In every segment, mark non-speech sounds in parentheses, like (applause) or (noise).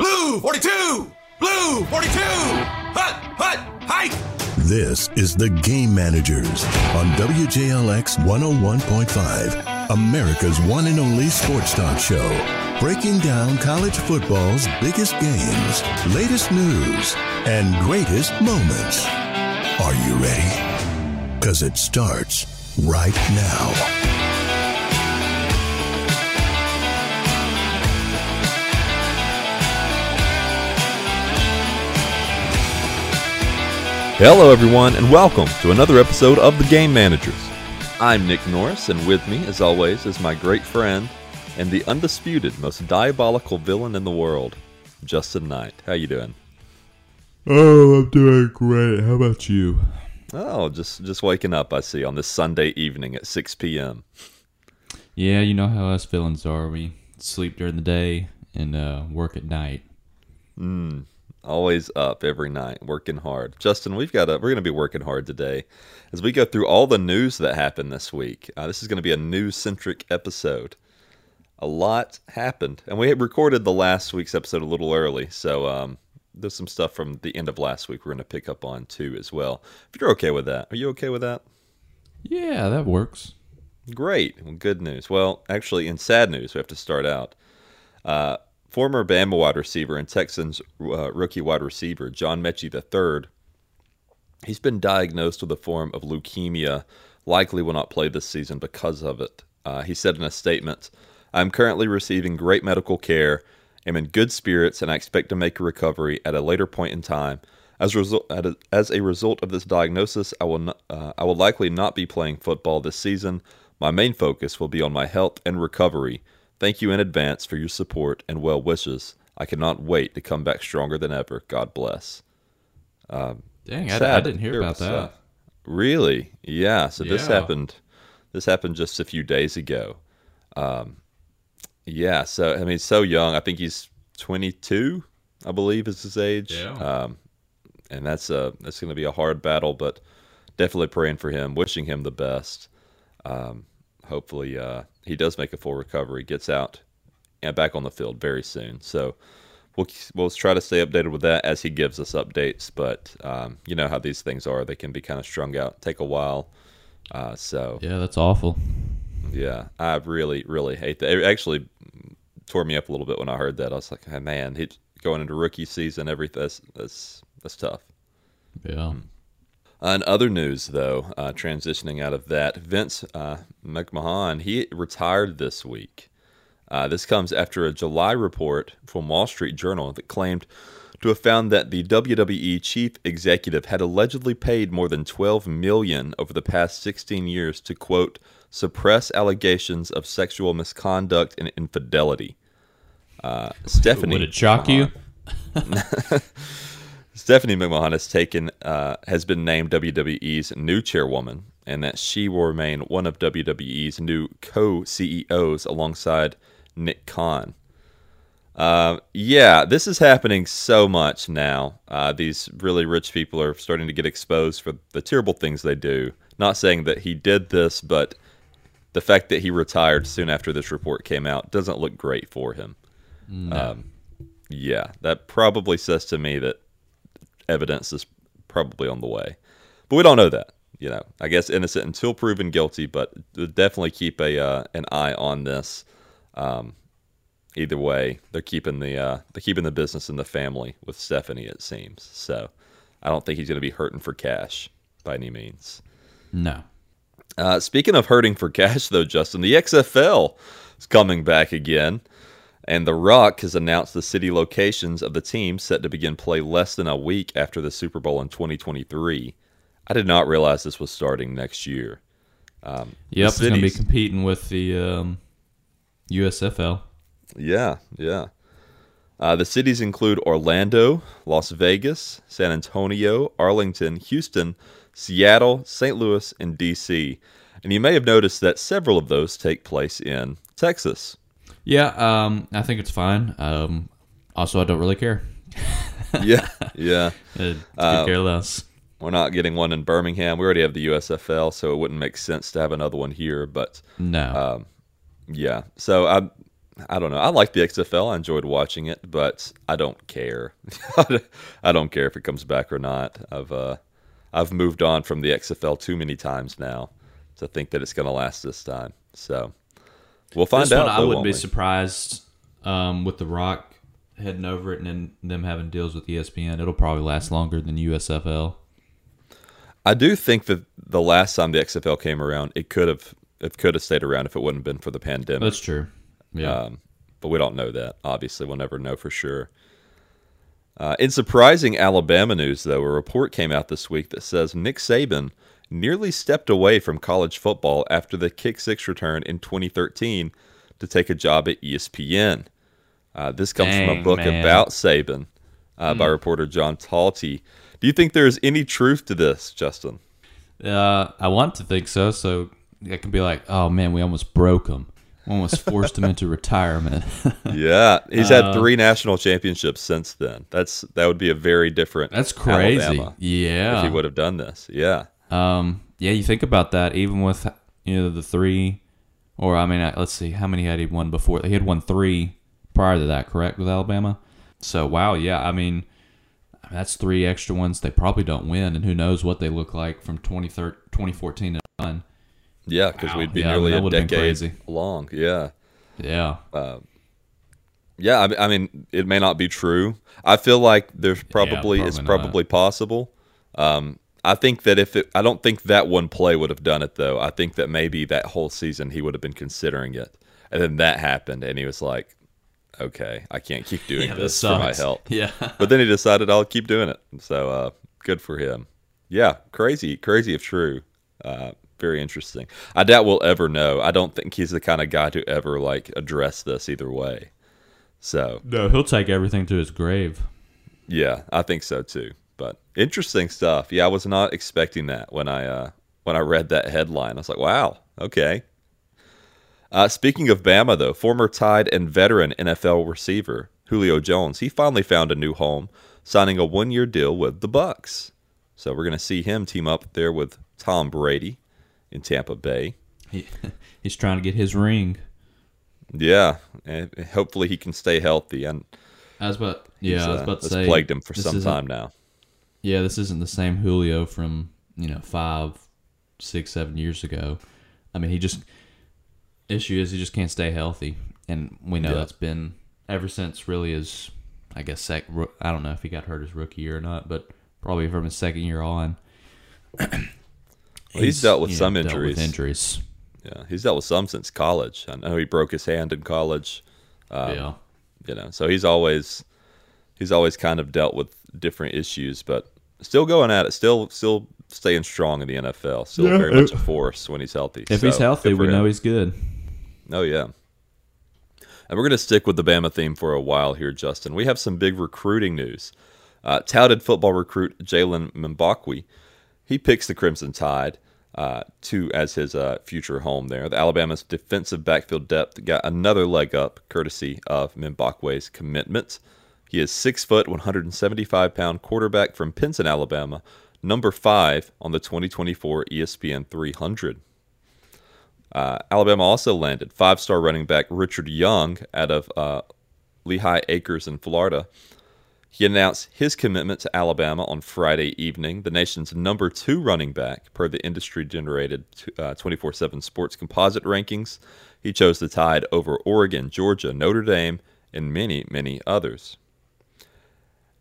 Blue 42! Blue 42! Hut! Hut! Hike! This is the Game Managers on WJLX 101.5, America's one and only sports talk show. Breaking down college football's biggest games, latest news, and greatest moments. Are you ready? Because it starts right now. Hello, everyone, and welcome to another episode of The Game Managers. I'm Nick Norris, and with me, as always, is my great friend and the undisputed most diabolical villain in the world, Justin Knight. How you doing? Oh, I'm doing great. How about you? Oh, just just waking up. I see on this Sunday evening at 6 p.m. Yeah, you know how us villains are. We sleep during the day and uh, work at night. Mm, always up every night, working hard. Justin, we've got a, we're going to be working hard today as we go through all the news that happened this week. Uh, this is going to be a news centric episode. A lot happened, and we had recorded the last week's episode a little early, so um, there's some stuff from the end of last week we're going to pick up on too as well. If you're okay with that, are you okay with that? Yeah, that works. Great. Well, good news. Well, actually, in sad news, we have to start out. Uh, Former Bama wide receiver and Texans uh, rookie wide receiver John Metchie III, he's been diagnosed with a form of leukemia, likely will not play this season because of it. Uh, he said in a statement, I'm currently receiving great medical care, am in good spirits, and I expect to make a recovery at a later point in time. As a result, as a result of this diagnosis, I will, uh, I will likely not be playing football this season. My main focus will be on my health and recovery. Thank you in advance for your support and well wishes. I cannot wait to come back stronger than ever. God bless. Um, Dang, I, I, didn't hear about that. Uh, really? Yeah. So yeah. this happened. This happened just a few days ago. Um, yeah. So I mean, so young. I think he's 22. I believe is his age. Yeah. Um, and that's a that's going to be a hard battle, but definitely praying for him, wishing him the best. Um, hopefully, uh, he does make a full recovery, gets out and back on the field very soon. So we'll we'll try to stay updated with that as he gives us updates. But um, you know how these things are; they can be kind of strung out, take a while. Uh, so yeah, that's awful. Yeah, I really really hate that. It actually tore me up a little bit when I heard that. I was like, hey, man, he's going into rookie season. Everything that's that's, that's tough. Yeah. Mm. In other news, though, uh, transitioning out of that, Vince uh, McMahon he retired this week. Uh, this comes after a July report from Wall Street Journal that claimed to have found that the WWE chief executive had allegedly paid more than 12 million over the past 16 years to quote suppress allegations of sexual misconduct and infidelity. Uh, Stephanie, would it shock you? (laughs) (laughs) Stephanie McMahon has taken uh, has been named WWE's new chairwoman, and that she will remain one of WWE's new co-CEOs alongside Nick Khan. Uh, yeah, this is happening so much now. Uh, these really rich people are starting to get exposed for the terrible things they do. Not saying that he did this, but the fact that he retired soon after this report came out doesn't look great for him. No. Um, yeah, that probably says to me that evidence is probably on the way. But we don't know that. You know, I guess innocent until proven guilty, but definitely keep a uh, an eye on this. Um, either way, they're keeping the uh, they're keeping the business in the family with Stephanie. It seems so. I don't think he's going to be hurting for cash by any means. No. Uh, speaking of hurting for cash, though, Justin, the XFL is coming back again. And The Rock has announced the city locations of the team set to begin play less than a week after the Super Bowl in 2023. I did not realize this was starting next year. Um, yep, it's going to be competing with the um, USFL. Yeah, yeah. Uh, the cities include Orlando, Las Vegas, San Antonio, Arlington, Houston, Seattle, St. Louis, and D.C. And you may have noticed that several of those take place in Texas. Yeah, um, I think it's fine. Um, also, I don't really care. (laughs) yeah, yeah. (laughs) uh, care less. We're not getting one in Birmingham. We already have the USFL, so it wouldn't make sense to have another one here. But no, um, yeah. So I, I don't know. I like the XFL. I enjoyed watching it, but I don't care. (laughs) I don't care if it comes back or not. I've uh, I've moved on from the XFL too many times now to think that it's going to last this time. So we'll find this out. One, I wouldn't be we? surprised um, with The Rock heading over it and then them having deals with ESPN. It'll probably last longer than USFL. I do think that the last time the XFL came around, it could have it could have stayed around if it wouldn't have been for the pandemic. That's true. Yeah. Um, but we don't know that. Obviously, we'll never know for sure. Uh, in surprising Alabama news, though, a report came out this week that says Nick Saban nearly stepped away from college football after the Kick Six return in 2013 to take a job at ESPN. Uh, this comes from a book man. about Saban uh, by reporter John Talty. Do you think there is any truth to this, Justin? Uh, I want to think so. So it can be like, oh man, we almost broke him. We almost forced him into retirement. (laughs) Yeah, he's had Uh, three national championships since then. That's that would be a very different. That's crazy. Alabama Yeah. if he would have done this. Yeah, Um, yeah, you think about that. Even with you know the three, or I mean, uh, let's see, how many had he won before? He had won three prior to that, correct, with Alabama. So wow, yeah, I mean, that's three extra ones. They probably don't win, and who knows what they look like from 2013 2014 and on. yeah, because Wow. we'd be Yeah, nearly that a decade crazy. long. Yeah, Yeah, yeah. I mean, I mean, it may not be true. I feel like there's probably, it's probably not. probably possible. Um, I think that if it, I don't think that one play would have done it though. I think that maybe that whole season he would have been considering it, and then that happened, and he was like, "Okay, I can't keep doing Yeah, that this for my sucks. health." (laughs) Yeah, but then he decided I'll keep doing it. So uh, good for him. Yeah, crazy, crazy if true. Uh, very interesting. I doubt we'll ever know. I don't think he's the kind of guy to ever like address this either way. So no, he'll take everything to his grave. yeah, I think so too. But interesting stuff. Yeah, I was not expecting that when I uh, when I read that headline. I was like, wow, okay. Uh, speaking of Bama, though, former Tide and veteran NFL receiver Julio Jones, he finally found a new home, signing a one-year deal with the Bucs. So we're going to see him team up there with Tom Brady in Tampa Bay. He, (laughs) he's trying to get his ring. Yeah, and hopefully he can stay healthy. And I was about, yeah, he's, I was uh, about to say plagued him for some time now. Yeah, this isn't the same Julio from you know five, six, seven years ago. I mean, he just issue is he just can't stay healthy, and we know Yeah. that's been ever since really his, I guess, sec. I don't know if he got hurt his rookie year or not, but probably from his second year on. he's dealt with you know, some dealt with injuries. injuries. Yeah, he's dealt with some since college. I know he broke his hand in college. Um, yeah, You know, so he's always he's always kind of dealt with different issues, but still going at it, still still staying strong in the NFL. Still Yeah, very much a force when he's healthy. if So, he's healthy, good for we know he's good. Oh yeah. And we're going to stick with the Bama theme for a while here, Justin. We have some big recruiting news. Uh, touted football recruit Jaylen Mbakwe, he picks the Crimson Tide uh, to as his uh, future home there. The Alabama's defensive backfield depth got another leg up, courtesy of Mbakwe's commitment. He is six foot, 175 pound quarterback from Pinson, Alabama, number five on the 2024 ESPN 300. Uh, Alabama also landed five star running back Richard Young out of uh, Lehigh Acres in Florida. He announced his commitment to Alabama on Friday evening, the nation's number two running back, per the industry generated 24 7 sports composite rankings. He chose the Tide over Oregon, Georgia, Notre Dame, and many, many others.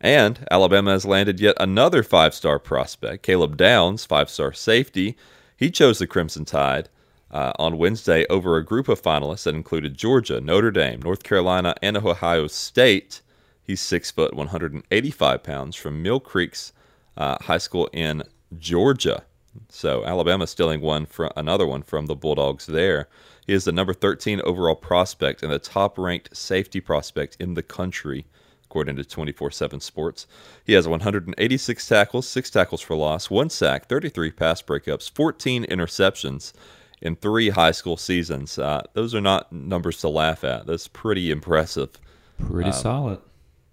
And Alabama has landed yet another five star prospect, Caleb Downs, five star safety. He chose the Crimson Tide uh, on Wednesday over a group of finalists that included Georgia, Notre Dame, North Carolina, and Ohio State. He's six foot, 185 pounds from Mill Creek's uh, high school in Georgia. So Alabama stealing one from another one from the Bulldogs there. He is the number 13 overall prospect and the top ranked safety prospect in the country, according to 24 7 Sports. He has 186 tackles, 6 tackles for loss, 1 sack, 33 pass breakups, 14 interceptions in three high school seasons. Uh, those are not numbers to laugh at. That's pretty impressive. Pretty solid.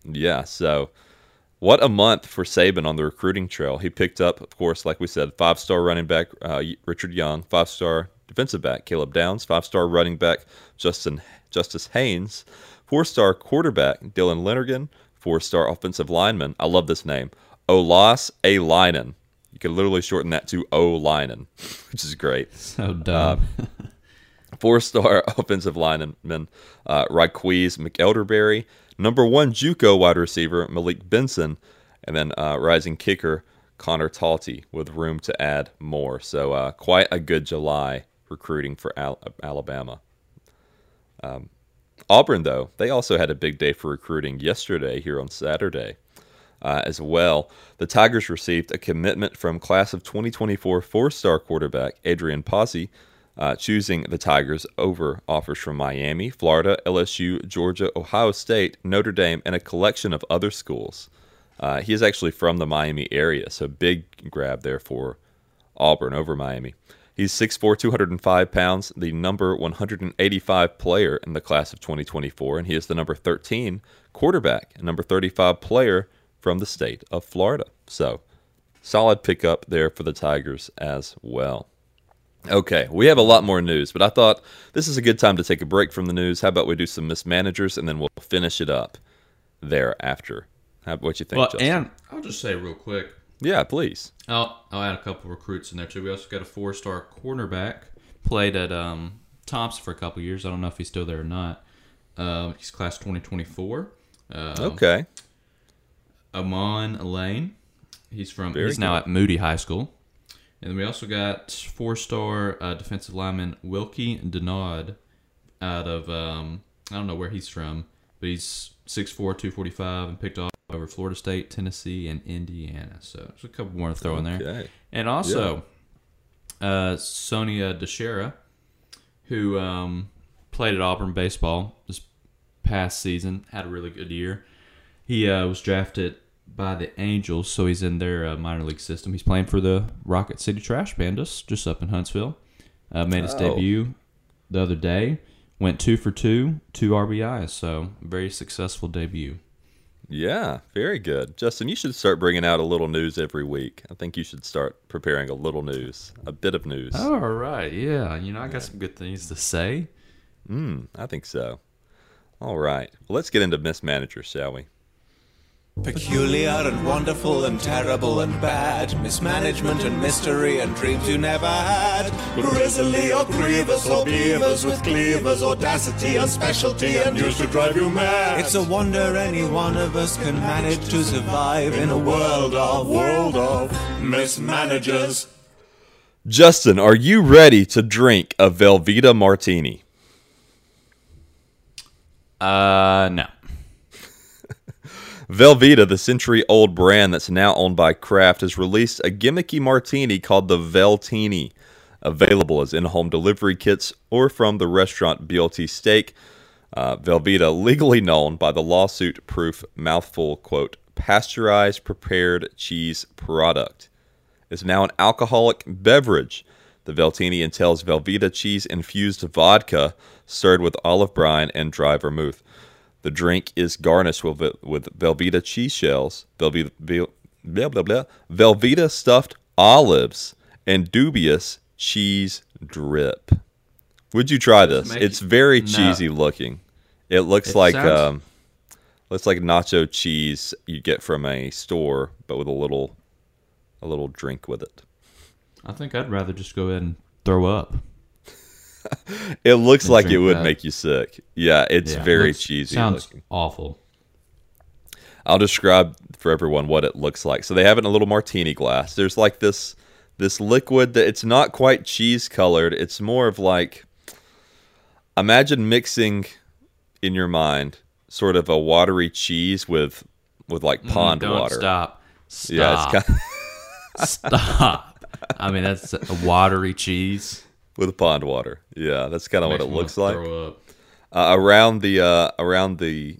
Yeah, so what a month for Saban on the recruiting trail. He picked up, of course, like we said, five star running back uh, Richard Young, five star defensive back Caleb Downs, five star running back Justin Justice Haynes, four-star quarterback Dylan Lonergan, four-star offensive lineman. I love this name, Olas A. Linen. You could literally shorten that to O. Linen, (laughs) which is great. So dumb. (laughs) Four-star (laughs) offensive lineman uh, Raquise McElderberry, number one JUCO wide receiver Malik Benson, and then uh, rising kicker Conor Talty, with room to add more. So uh, quite a good July recruiting for Al- Alabama. Um, Auburn, though, they also had a big day for recruiting yesterday here on Saturday. Uh, as well. The Tigers received a commitment from class of 2024 four-star quarterback Adrian Posse, uh, choosing the Tigers over offers from Miami, Florida, LSU, Georgia, Ohio State, Notre Dame, and a collection of other schools. Uh, he is actually from the Miami area, so big grab there for Auburn over Miami. He's 6'4, 205 pounds, the number 185 player in the class of 2024, and he is the number 13 quarterback and number 35 player from the state of Florida. So, solid pickup there for the Tigers as well. Okay, we have a lot more news, but I thought this is a good time to take a break from the news. How about we do some mismanagers and then we'll finish it up thereafter? How, what you think, well, Justin? and I'll just say real quick. Yeah, please. I'll, I'll add a couple recruits in there too. We also got a four-star cornerback. Played at um, Thompson for a couple years. I don't know if he's still there or not. Uh, he's class 2024. Uh, Okay. Amon Lane. He's from. Very he's now at Moody High School. And then we also got four-star uh, defensive lineman Wilky Denaud out of um, I don't know where he's from, but he's 6'4", 245 and picked off over Florida State, Tennessee, and Indiana. So there's a couple more to throw in there. And also, uh, Sonny DiChiara, who um, played at Auburn baseball this past season, had a really good year. He uh, was drafted by the Angels, so he's in their uh, minor league system. He's playing for the Rocket City Trash Pandas, just up in Huntsville. Uh, made his Oh. debut the other day. Went two for two, two RBIs. So very successful debut. Yeah, very good. Justin, you should start bringing out a little news every week. I think you should start preparing a little news, a bit of news. All right, yeah. You know, I got some good things to say. Mm, I think so. All right. Well, let's get into mismanagers, shall we? Peculiar and wonderful and terrible and bad. Mismanagement and mystery and dreams you never had. Grizzly or grievous or beavers with cleavers, audacity and specialty and used to drive you mad. It's a wonder any one of us can manage to survive in a world of, world of mismanagers. Justin, are you ready to drink a Velveeta martini? Uh, no. Velveeta, the century old brand that's now owned by Kraft, has released a gimmicky martini called the Veltini, available as in home delivery kits or from the restaurant BLT Steak. Uh, Velveeta, legally known by the lawsuit proof mouthful, quote, pasteurized prepared cheese product, is now an alcoholic beverage. The Veltini entails Velveeta cheese infused vodka stirred with olive brine and dry vermouth. The drink is garnished with, with Velveeta cheese shells, Velveeta, blah, blah, blah, Velveeta stuffed olives, and dubious cheese drip. Would you try this? It's very No. cheesy looking. It looks It like sounds- um, looks like nacho cheese you get from a store, but with a little a little drink with it. I think I'd rather just go ahead and throw up. (laughs) It looks like it would that. make you sick. Yeah, it's Yeah, very looks- cheesy Sounds looking. awful. I'll describe for everyone what it looks like. So they have it in a little martini glass. There's like this this liquid that it's not quite cheese colored. It's more of like imagine mixing in your mind sort of a watery cheese with with like pond Mm, Don't water. Stop. Stop. Yeah, it's kind (laughs) Stop. I mean, that's a watery cheese. With pond water. Yeah, that's kind of what it looks like. Uh, around the uh, around the,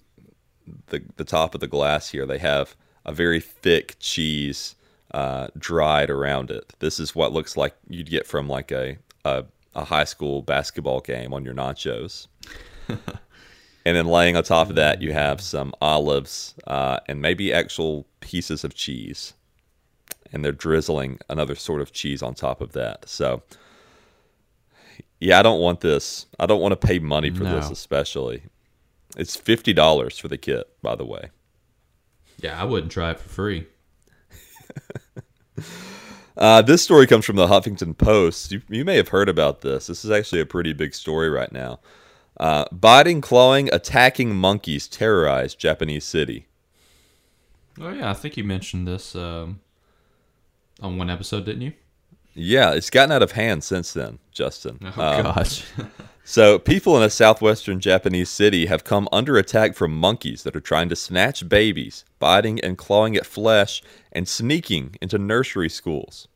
the the top of the glass here they have a very thick cheese uh, dried around it. This is what looks like you'd get from like a a, a high school basketball game on your nachos. (laughs) And then laying on top of that you have some olives uh, and maybe actual pieces of cheese. And they're drizzling another sort of cheese on top of that. So Yeah, I don't want this. I don't want to pay money for this, especially. It's fifty dollars for the kit, by the way. Yeah, I wouldn't try it for free. (laughs) Uh, this story comes from the Huffington Post. You, you may have heard about this. This is actually a pretty big story right now. Uh, biting, clawing, attacking monkeys terrorize Japanese city. Oh yeah, I think you mentioned this um, on one episode, didn't you? Yeah, it's gotten out of hand since then, Justin. Oh Um, gosh. (laughs) So, people in a southwestern Japanese city have come under attack from monkeys that are trying to snatch babies, biting and clawing at flesh, and sneaking into nursery schools.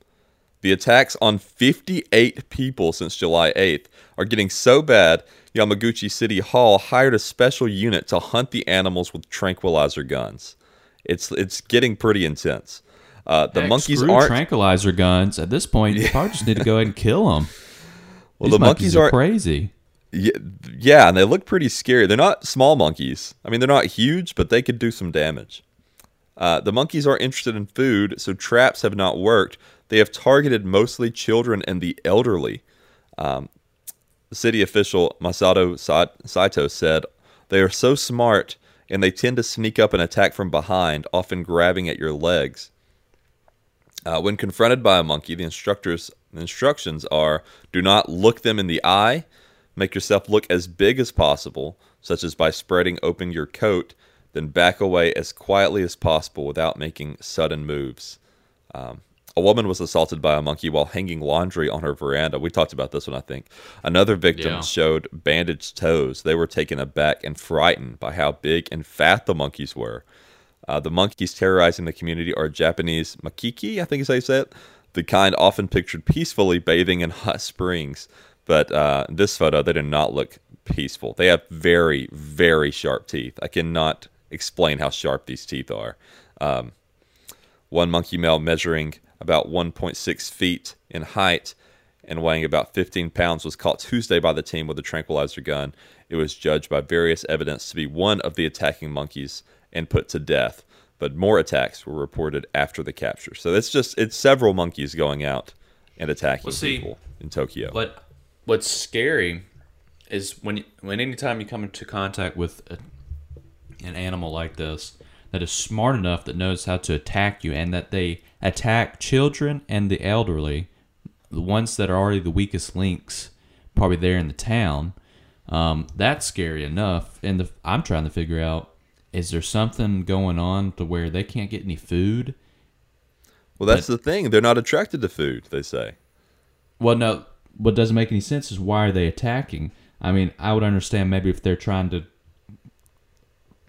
The attacks on 58 people since July 8th are getting so bad, Yamaguchi City Hall hired a special unit to hunt the animals with tranquilizer guns. It's it's getting pretty intense. Uh, the Heck, monkeys aren't tranquilizer guns. At this point, you probably just need to go ahead and kill them. (laughs) well. the monkeys are aren't crazy. Yeah, yeah, and they look pretty scary. They're not small monkeys. I mean, they're not huge, but they could do some damage. Uh, the monkeys are interested in food, so traps have not worked. They have targeted mostly children and the elderly. Um, city official Masato Saito said, They are so smart, and they tend to sneak up and attack from behind, often grabbing at your legs. Uh, when confronted by a monkey, the instructors the instructions are: do not look them in the eye. Make yourself look as big as possible, such as by spreading open your coat. Then back away as quietly as possible without making sudden moves. Um, a woman was assaulted by a monkey while hanging laundry on her veranda. We talked about this one, I think. Another victim Yeah. showed bandaged toes. They were taken aback and frightened by how big and fat the monkeys were. Uh, the monkeys terrorizing the community are Japanese makiki, I think is how you say it, the kind often pictured peacefully bathing in hot springs. But uh, this photo, they do not look peaceful. They have very, very sharp teeth. I cannot explain how sharp these teeth are. Um, one monkey male measuring about 1.6 feet in height and weighing about 15 pounds was caught Tuesday by the team with a tranquilizer gun. It was judged by various evidence to be one of the attacking monkeys and put to death. But more attacks were reported after the capture. So it's just it's several monkeys going out and attacking Well, see, people in Tokyo. But what's scary is when when anytime you come into contact with a, an animal like this that is smart enough that knows how to attack you and that they attack children and the elderly, the ones that are already the weakest links, probably there in the town. Um, that's scary enough. And the, I'm trying to figure out is there something going on to where they can't get any food? well, that's the thing. They're not attracted to food, they say. Well, no. What doesn't make any sense is why are they attacking? I mean, I would understand maybe if they're trying to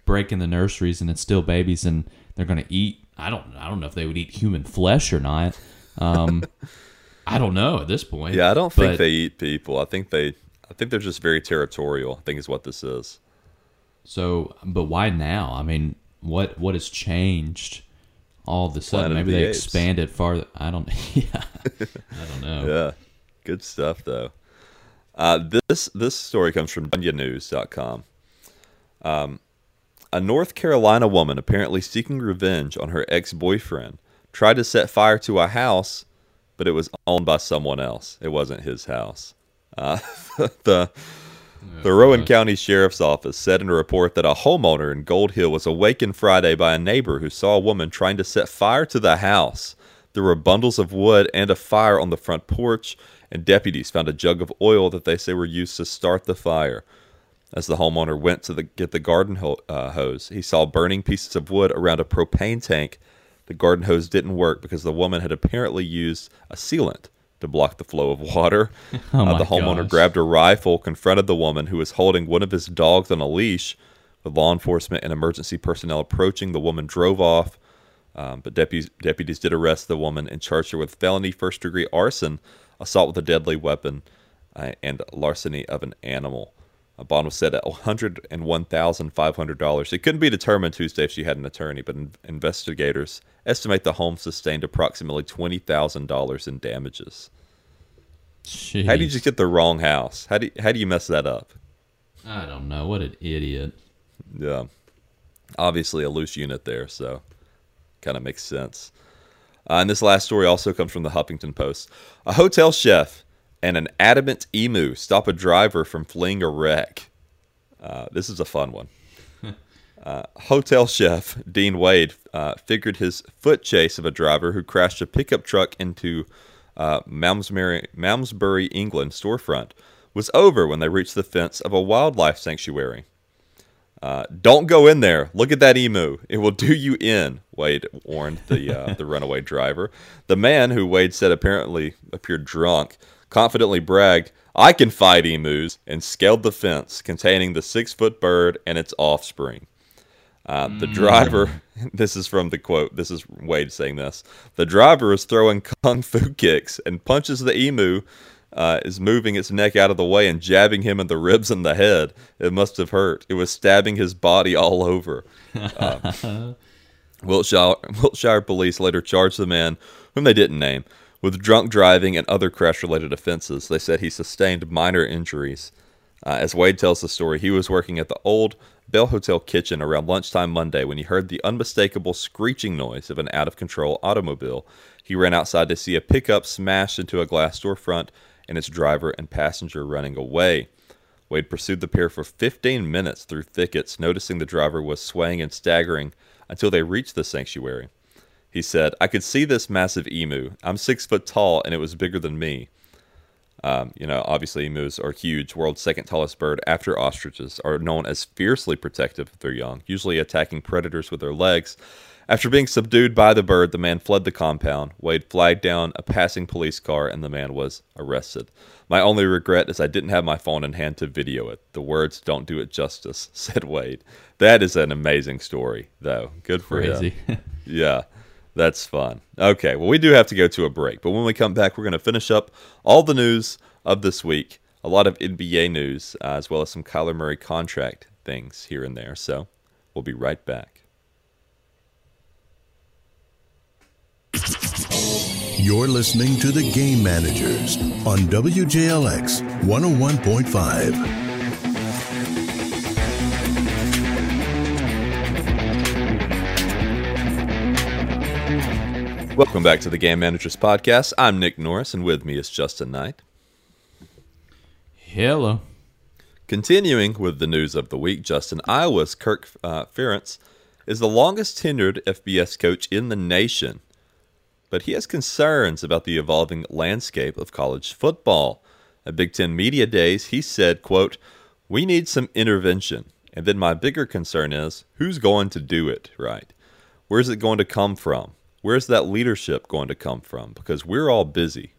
break in the nurseries and it's still babies and they're going to eat. I don't. I don't know if they would eat human flesh or not. Um, (laughs) I don't know at this point. Yeah, I don't think But- they eat people. I think they I think they're just very territorial. I think is what this is. So, but why now? I mean, what what has changed all of a sudden? Planet Maybe the they Apes. expanded farther. I don't. (laughs) Yeah, I don't know. (laughs) Yeah, good stuff though. Uh, this this story comes from DunyaNews.com. Um, a North Carolina woman apparently seeking revenge on her ex boyfriend tried to set fire to a house, but it was owned by someone else. It wasn't his house. Uh, (laughs) the the Rowan County Sheriff's Office said in a report that a homeowner in Gold Hill was awakened Friday by a neighbor who saw a woman trying to set fire to the house. There were bundles of wood and a fire on the front porch, and deputies found a jug of oil that they say were used to start the fire. As the homeowner went to the, get the garden ho- uh, hose, he saw burning pieces of wood around a propane tank. The garden hose didn't work because the woman had apparently used a sealant to block the flow of water. (laughs) Oh Uh, the homeowner gosh. grabbed a rifle, confronted the woman who was holding one of his dogs on a leash. With law enforcement and emergency personnel approaching, the woman drove off. Um, but deputies, deputies did arrest the woman and charged her with felony first degree arson, assault with a deadly weapon, uh, and larceny of an animal. A bond was set at $101,500. It couldn't be determined Tuesday if she had an attorney, but in- investigators estimate the home sustained approximately $20,000 in damages. Jeez. How do you just get the wrong house? How do you, how do you mess that up? I don't know. What an idiot. Yeah, obviously a loose unit there, so kind of makes sense. Uh, and this last story also comes from the Huffington Post. A hotel chef and an adamant emu stop a driver from fleeing a wreck. Uh, this is a fun one. (laughs) Uh, hotel chef Dean Wade uh, figured his foot chase of a driver who crashed a pickup truck into uh, Malmesbury, Malmesbury, England storefront was over when they reached the fence of a wildlife sanctuary. Uh, don't go in there. Look at that emu. It will do you in, Wade warned the uh, (laughs) the runaway driver. The man, who Wade said apparently appeared drunk, confidently bragged, I can fight emus, and scaled the fence containing the six foot bird and its offspring. Uh, the driver, (laughs) this is from the quote, this is Wade saying this. The driver is throwing kung fu kicks and punches the emu, uh, is moving its neck out of the way and jabbing him in the ribs and the head. It must have hurt. It was stabbing his body all over. Uh, (laughs) Wiltshire, Wiltshire police later charged the man, whom they didn't name, with drunk driving and other crash related offenses. They said he sustained minor injuries. Uh, as Wade tells the story, he was working at the old Bell Hotel kitchen around lunchtime Monday when he heard the unmistakable screeching noise of an out of control automobile. He ran outside to see a pickup smashed into a glass storefront and its driver and passenger running away. Wade pursued the pair for 15 minutes through thickets, noticing the driver was swaying and staggering until they reached the sanctuary. He said, I could see this massive emu. I'm six foot tall and it was bigger than me. Um, you know, obviously, emus are huge. World's second tallest bird after ostriches are known as fiercely protective of their young, usually attacking predators with their legs. After being subdued by the bird, the man fled the compound. Wade flagged down a passing police car, and the man was arrested. My only regret is I didn't have my phone in hand to video it. The words don't do it justice, (laughs) said Wade. That is an amazing story, though. Good for Crazy. him. (laughs) Yeah, that's fun. Okay, well, we do have to go to a break, but when we come back, we're going to finish up all the news of this week. A lot of NBA news, uh, as well as some Kyler Murray contract things here and there. So we'll be right back. You're listening to The Game Managers on WJLX 101.5. Welcome back to the Game Managers Podcast. I'm Nick Norris, and with me is Justin Knight. Hello. Continuing with the news of the week, Justin, Iowa's Kirk uh, Ferentz is the longest tenured FBS coach in the nation, but he has concerns about the evolving landscape of college football. At Big Ten Media Days, he said, quote, We need some intervention. And then my bigger concern is, who's going to do it right? Where's it going to come from? Where's that leadership going to come from? Because we're all busy.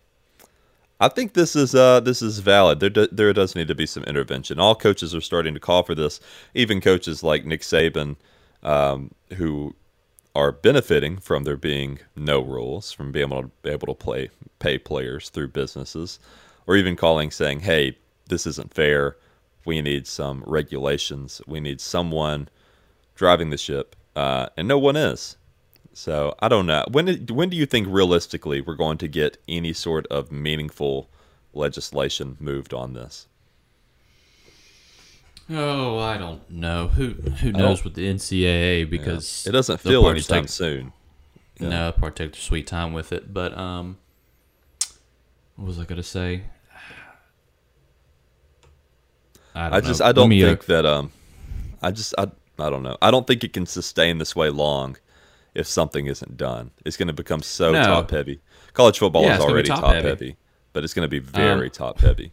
I think this is uh, this is valid. There do, there does need to be some intervention. All coaches are starting to call for this. Even coaches like Nick Saban, um, who are benefiting from there being no rules, from being able to be able to play pay players through businesses, or even calling saying, "Hey, this isn't fair. We need some regulations. We need someone driving the ship," uh, and no one is. So I don't know. When when do you think realistically we're going to get any sort of meaningful legislation moved on this? Oh, I don't know. Who who knows with the NCAA because It doesn't feel anytime take- soon. No, they'll probably take their sweet time with it. But um, what was I gonna say? I, don't I just. I don't uh, think that um I just I I don't know. I don't think it can sustain this way long if something isn't done. It's going to become so No. top heavy. College football Yeah, is it's gonna be already top top heavy. heavy, but it's going to be very Um, top heavy.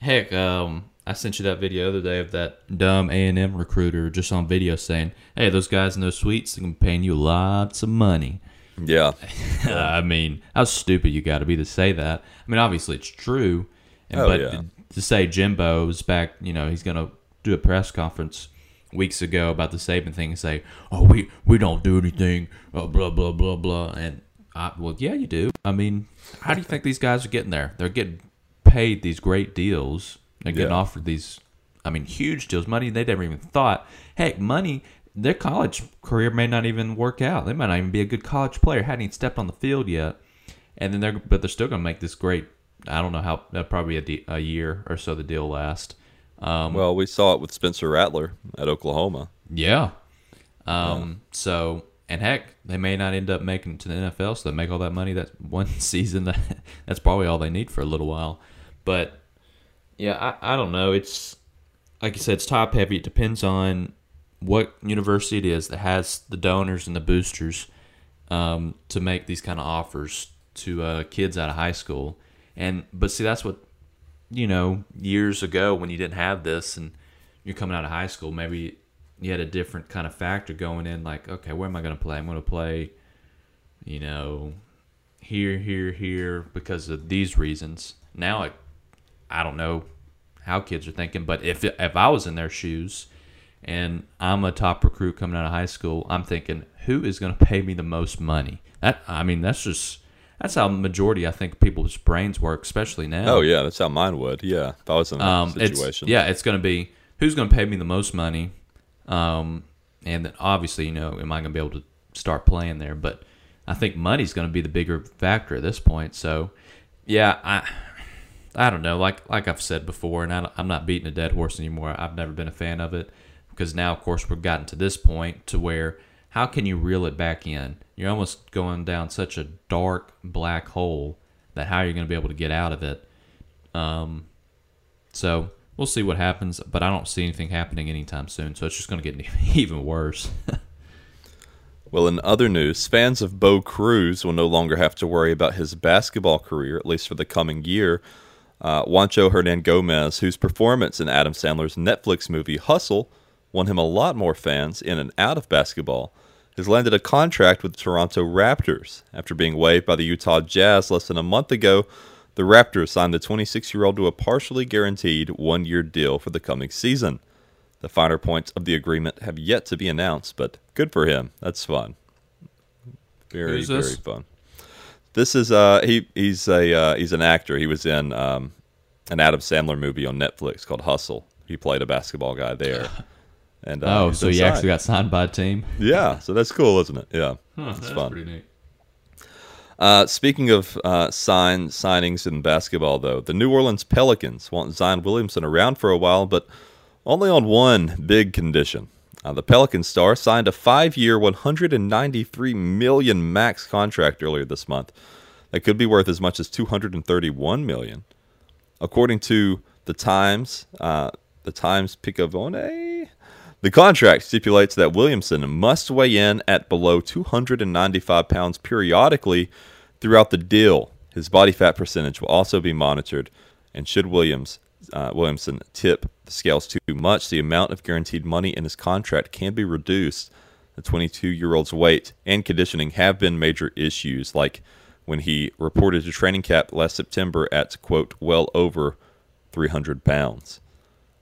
Heck, um, I sent you that video the other day of that dumb A and M recruiter just on video saying, "Hey, those guys in those suites, be paying you lots of money." Yeah. (laughs) I mean, how stupid you got to be to say that. I mean, obviously it's true, and, Oh, but yeah. to, to say Jimbo's back, you know, he's gonna do a press conference weeks ago about the Saban thing and say, "Oh, we we don't do anything," uh, blah blah blah blah, and I, well, yeah, you do. I mean, how do you think these guys are getting there? They're getting paid these great deals. They're getting Yeah. offered these, I mean, huge deals, money they never even thought. Heck, money. Their college career may not even work out. They might not even be a good college player. Hadn't even stepped on the field yet, and then they're but they're still going to make this great. I don't know how. Uh, probably a, de- a year or so the deal last. Um, Well, we saw it with Spencer Rattler at Oklahoma. yeah. Um. So and heck, they may not end up making it to the NFL, so they make all that money that (laughs) one season. That that's probably all they need for a little while. But yeah, I, I don't know. It's like you said, it's top heavy. It depends on what university it is that has the donors and the boosters um, to make these kind of offers to uh, kids out of high school. And but see, that's what you know. Years ago, when you didn't have this, and you're coming out of high school, maybe you had a different kind of factor going in. Like, okay, where am I going to play? I'm going to play, you know, here, here, here because of these reasons. Now, I, I don't know how kids are thinking, but if if I was in their shoes and I'm a top recruit coming out of high school, I'm thinking, who is going to pay me the most money? That I mean, that's just that's how majority I think people's brains work, especially now. Oh yeah, that's how mine would. Yeah, if I was in that um, situation. It's, yeah, it's going to be who's going to pay me the most money, um, and then obviously, you know, am I going to be able to start playing there? But I think money's going to be the bigger factor at this point. So, yeah, I I don't know. Like like I've said before, and I, I'm not beating a dead horse anymore. I've never been a fan of it because now, of course, we've gotten to this point to where how can you reel it back in? You're almost going down such a dark black hole that how you're going to be able to get out of it. Um, so we'll see what happens, but I don't see anything happening anytime soon. So it's just going to get (laughs) even worse. (laughs) Well, in other news, fans of Bo Cruz will no longer have to worry about his basketball career, at least for the coming year. Uh, Juancho Hernangomez, whose performance in Adam Sandler's Netflix movie Hustle won him a lot more fans in and out of basketball, has landed a contract with the Toronto Raptors. After being waived by the Utah Jazz less than a month ago, the Raptors signed the 26 year old to a partially guaranteed one year deal for the coming season. The finer points of the agreement have yet to be announced, but good for him. That's fun. Very, Who's this? very fun. This is uh he he's a uh, he's an actor. He was in um, an Adam Sandler movie on Netflix called Hustle. He played a basketball guy there. (laughs) And uh, oh, so you signed. actually got signed by a team? yeah. So that's cool, isn't it? Yeah, Huh, it's that's fun. pretty neat. Uh, speaking of uh, sign signings in basketball, though, the New Orleans Pelicans want Zion Williamson around for a while, but only on one big condition. Uh, the Pelican star signed a five-year, 193 million max contract earlier this month. That could be worth as much as 231 million, according to the Times. Uh, the Times Picayune. The contract stipulates that Williamson must weigh in at below 295 pounds periodically throughout the deal. His body fat percentage will also be monitored, and should Williams uh, Williamson tip the scales too much, the amount of guaranteed money in his contract can be reduced. The 22-year-old's weight and conditioning have been major issues, like when he reported to training camp last September at quote well over 300 pounds.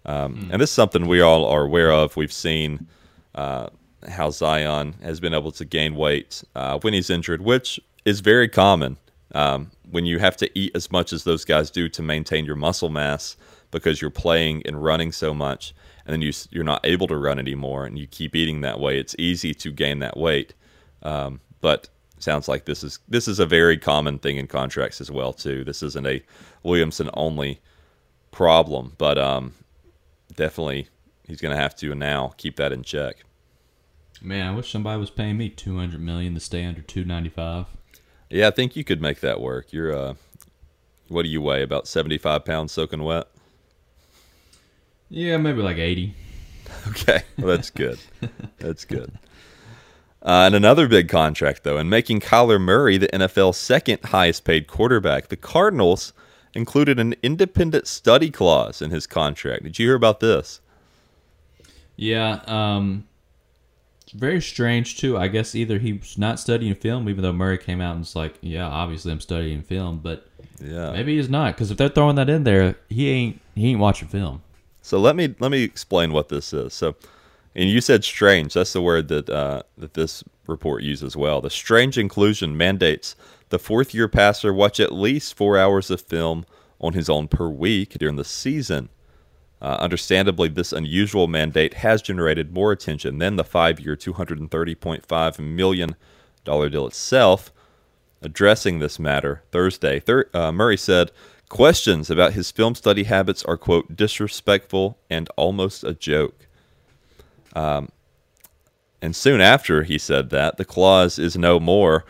Um, And this is something we all are aware of. We've seen uh, how Zion has been able to gain weight uh, when he's injured, which is very common um, when you have to eat as much as those guys do to maintain your muscle mass because you're playing and running so much, and then you you're not able to run anymore, and you keep eating that way. It's easy to gain that weight, um, but sounds like this is this is a very common thing in contracts as well too. This isn't a Williamson only problem, but um, definitely he's going to have to now keep that in check. Man, I wish somebody was paying me two hundred million to stay under two ninety five. Yeah, I think you could make that work. You're uh, what do you weigh? About seventy five pounds soaking wet. Yeah, maybe like eighty. (laughs) Okay, well, that's good. that's good. Uh, and another big contract, though, and making Kyler Murray the NFL's second highest paid quarterback, the Cardinals included an independent study clause in his contract. Did you hear about this? Yeah, um, it's very strange too. I guess either he's not studying film, even though Murray came out and was like, "Yeah, obviously I'm studying film," but Yeah. maybe he's not because if they're throwing that in there, he ain't he ain't watching film. So let me let me explain what this is. So, and you said strange. That's the word that uh, that this report uses as well. The strange inclusion mandates the fourth year passer watch at least four hours of film on his own per week during the season. Uh, understandably, this unusual mandate has generated more attention than the five-year, two hundred and thirty point five million dollar deal itself addressing this matter Thursday, Thur- uh, Murray said questions about his film study habits are, quote, disrespectful and almost a joke. Um, and soon after he said that, the clause is no more.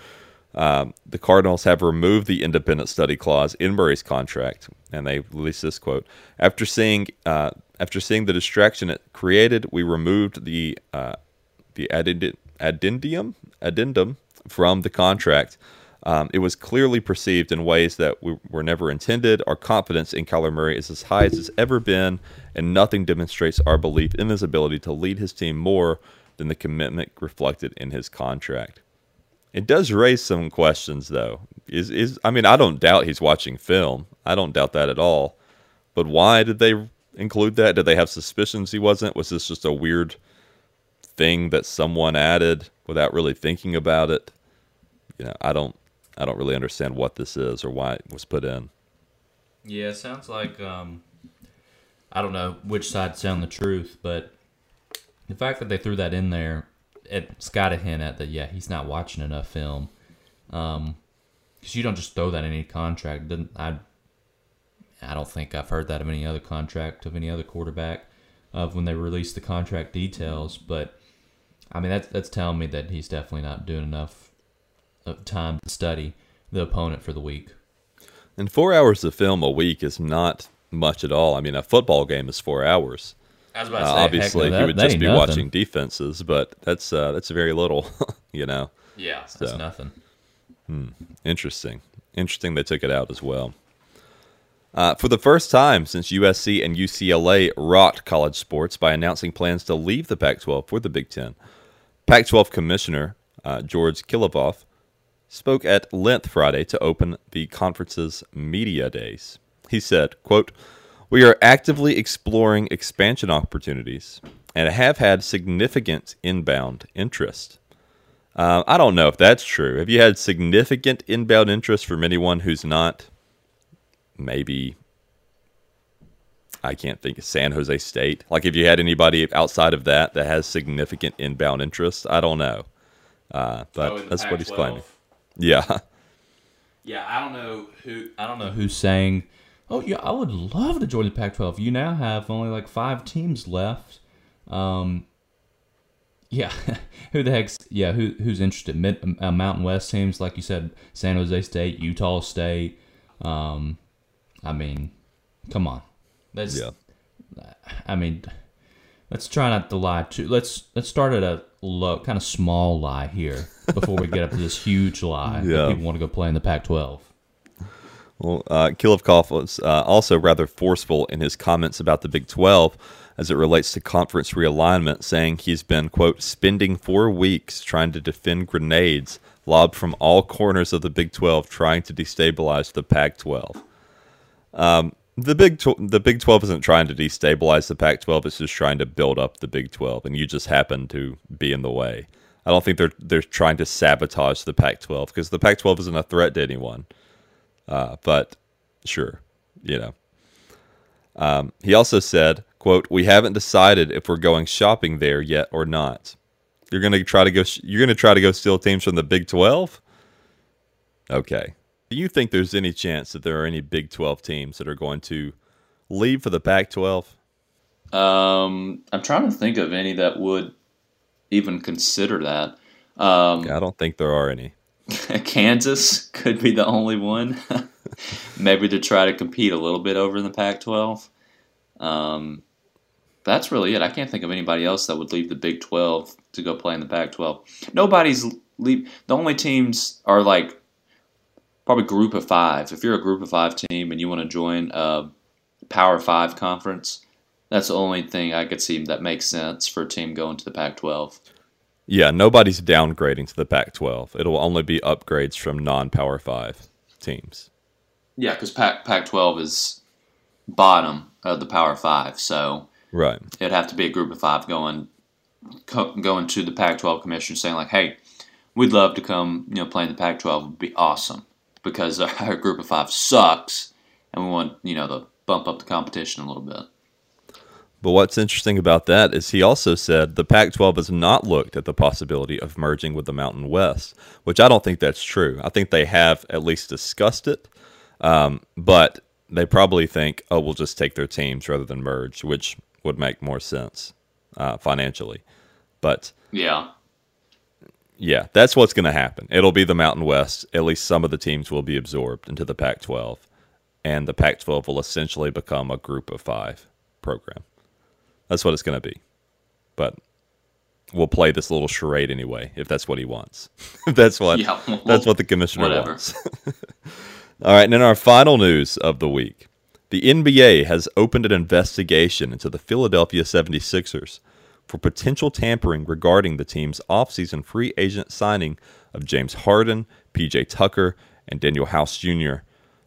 Um, the Cardinals have removed the independent study clause in Murray's contract, and they released this quote: "After seeing uh, after seeing the distraction it created, we removed the uh, the addendum addendum from the contract. Um, it was clearly perceived in ways that we were never intended. Our confidence in Kyler Murray is as high as it's ever been, and nothing demonstrates our belief in his ability to lead his team more than the commitment reflected in his contract." It does raise some questions, though. Is is I mean, I don't doubt he's watching film. I don't doubt that at all. But why did they include that? Did they have suspicions he wasn't? Was this just a weird thing that someone added without really thinking about it? You know, I don't I don't really understand what this is or why it was put in. Yeah, it sounds like um I don't know which side's telling the truth, but the fact that they threw that in there it's got a hint at that. Yeah, he's not watching enough film. Um, because you don't just throw that in any contract. Didn't I? I don't think I've heard that of any other contract of any other quarterback of when they release the contract details. But I mean, that's that's telling me that he's definitely not doing enough of time to study the opponent for the week. And four hours of film a week is not much at all. I mean, a football game is four hours. Uh, say, obviously, heck, that, he would just be nothing. watching defenses, but that's uh, that's very little, (laughs) you know. Yeah, that's So. nothing. Interesting, interesting. They took it out as well. Uh, for the first time since USC and UCLA rocked college sports by announcing plans to leave the Pac-12 for the Big Ten, Pac-12 Commissioner uh, George Kliavkoff spoke at length Friday to open the conference's media days. He said, quote, We are actively exploring expansion opportunities and have had significant inbound interest. Um, I don't know if that's true. Have you had significant inbound interest from anyone who's not maybe I can't think of San Jose State? Like, if you had anybody outside of that that has significant inbound interest, I don't know. Uh, but Oh, that's what he's claiming. Yeah. (laughs) Yeah, I don't know who. I don't know who's saying. Oh yeah, I would love to join the Pac-12. You now have only like five teams left. Um, yeah, (laughs) who the heck's yeah? Who who's interested? Mid, uh, Mountain West teams, like you said, San Jose State, Utah State. Um, I mean, come on, that's. Yeah. I mean, let's try not to lie too. Let's let's start at a low, kind of small lie here before we get up to this huge lie Yeah. that people want to go play in the Pac-12. Well, uh, Kliavkoff was uh, also rather forceful in his comments about the Big 12 as it relates to conference realignment, saying he's been, quote, spending four weeks trying to defend grenades lobbed from all corners of the Big 12, trying to destabilize the Pac 12. Um, the Big tw- the Big 12 isn't trying to destabilize the Pac 12, it's just trying to build up the Big 12, and you just happen to be in the way. I don't think they're they're trying to sabotage the Pac 12 because the Pac 12 isn't a threat to anyone. Uh, but sure, you know. Um, he also said, "quote We haven't decided if we're going shopping there yet or not. You're gonna try to go. You're gonna try to go steal teams from the Big 12. Okay. Do you think there's any chance that there are any Big 12 teams that are going to leave for the Pac 12? Um, I'm trying to think of any that would even consider that. Um, I don't think there are any. (laughs) Kansas could be the only one. (laughs) Maybe to try to compete a little bit over in the Pac-12. Um, that's really it. I can't think of anybody else that would leave the Big 12 to go play in the Pac-12. Nobody's leave. The only teams are like probably group of five. If you're a group of five team and you want to join a Power Five conference, that's the only thing I could see that makes sense for a team going to the Pac-12. Yeah, nobody's downgrading to the Pac 12. It'll only be upgrades from non Power 5 teams. Yeah, because Pac Pac-12 is bottom of the Power Five, so Right. it'd have to be a group of five going co- going to the Pac-12 commission saying like, "Hey, we'd love to come, you know, play in the Pac-12 would be awesome because (laughs) our group of five sucks, and we want you know to bump up the competition a little bit." But what's interesting about that is he also said the Pac 12 has not looked at the possibility of merging with the Mountain West, which I don't think that's true. I think they have at least discussed it, um, but they probably think, oh, we'll just take their teams rather than merge, which would make more sense uh, financially. But Yeah, Yeah, that's what's going to happen. It'll be the Mountain West. At least some of the teams will be absorbed into the Pac 12, and the Pac 12 will essentially become a group of five program. That's what it's going to be. But we'll play this little charade anyway, if that's what he wants. (laughs) that's what Yeah, well, that's what the commissioner whatever. wants. (laughs) All right, and in our final news of the week, the NBA has opened an investigation into the Philadelphia 76ers for potential tampering regarding the team's offseason free agent signing of James Harden, PJ Tucker, and Danuel House Jr.